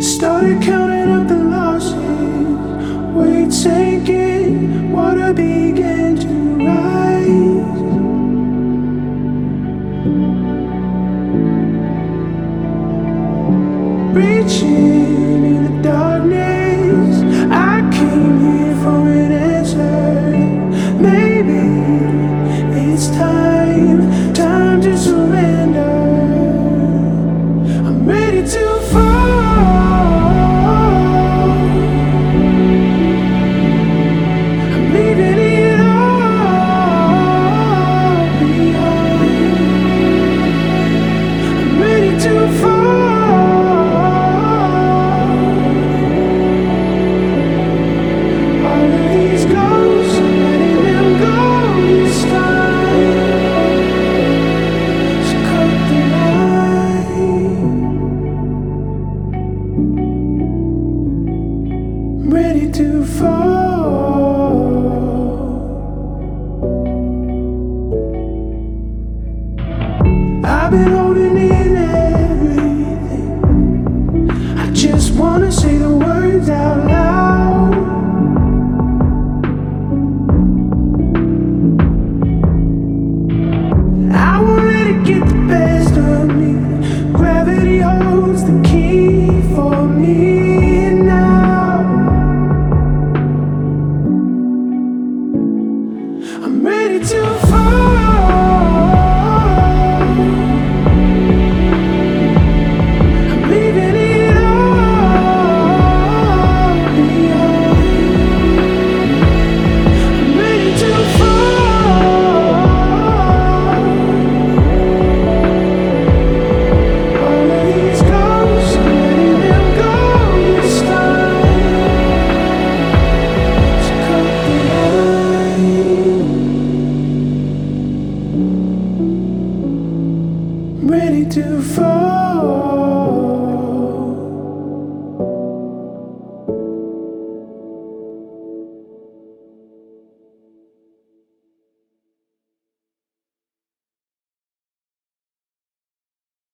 Started counting up the losses, weight sinking, water began to rise. Reaching. to fall. I've been holding in everything. I just wanna say the words out loud. I won't let it get the best of me. Oh. ready to fall.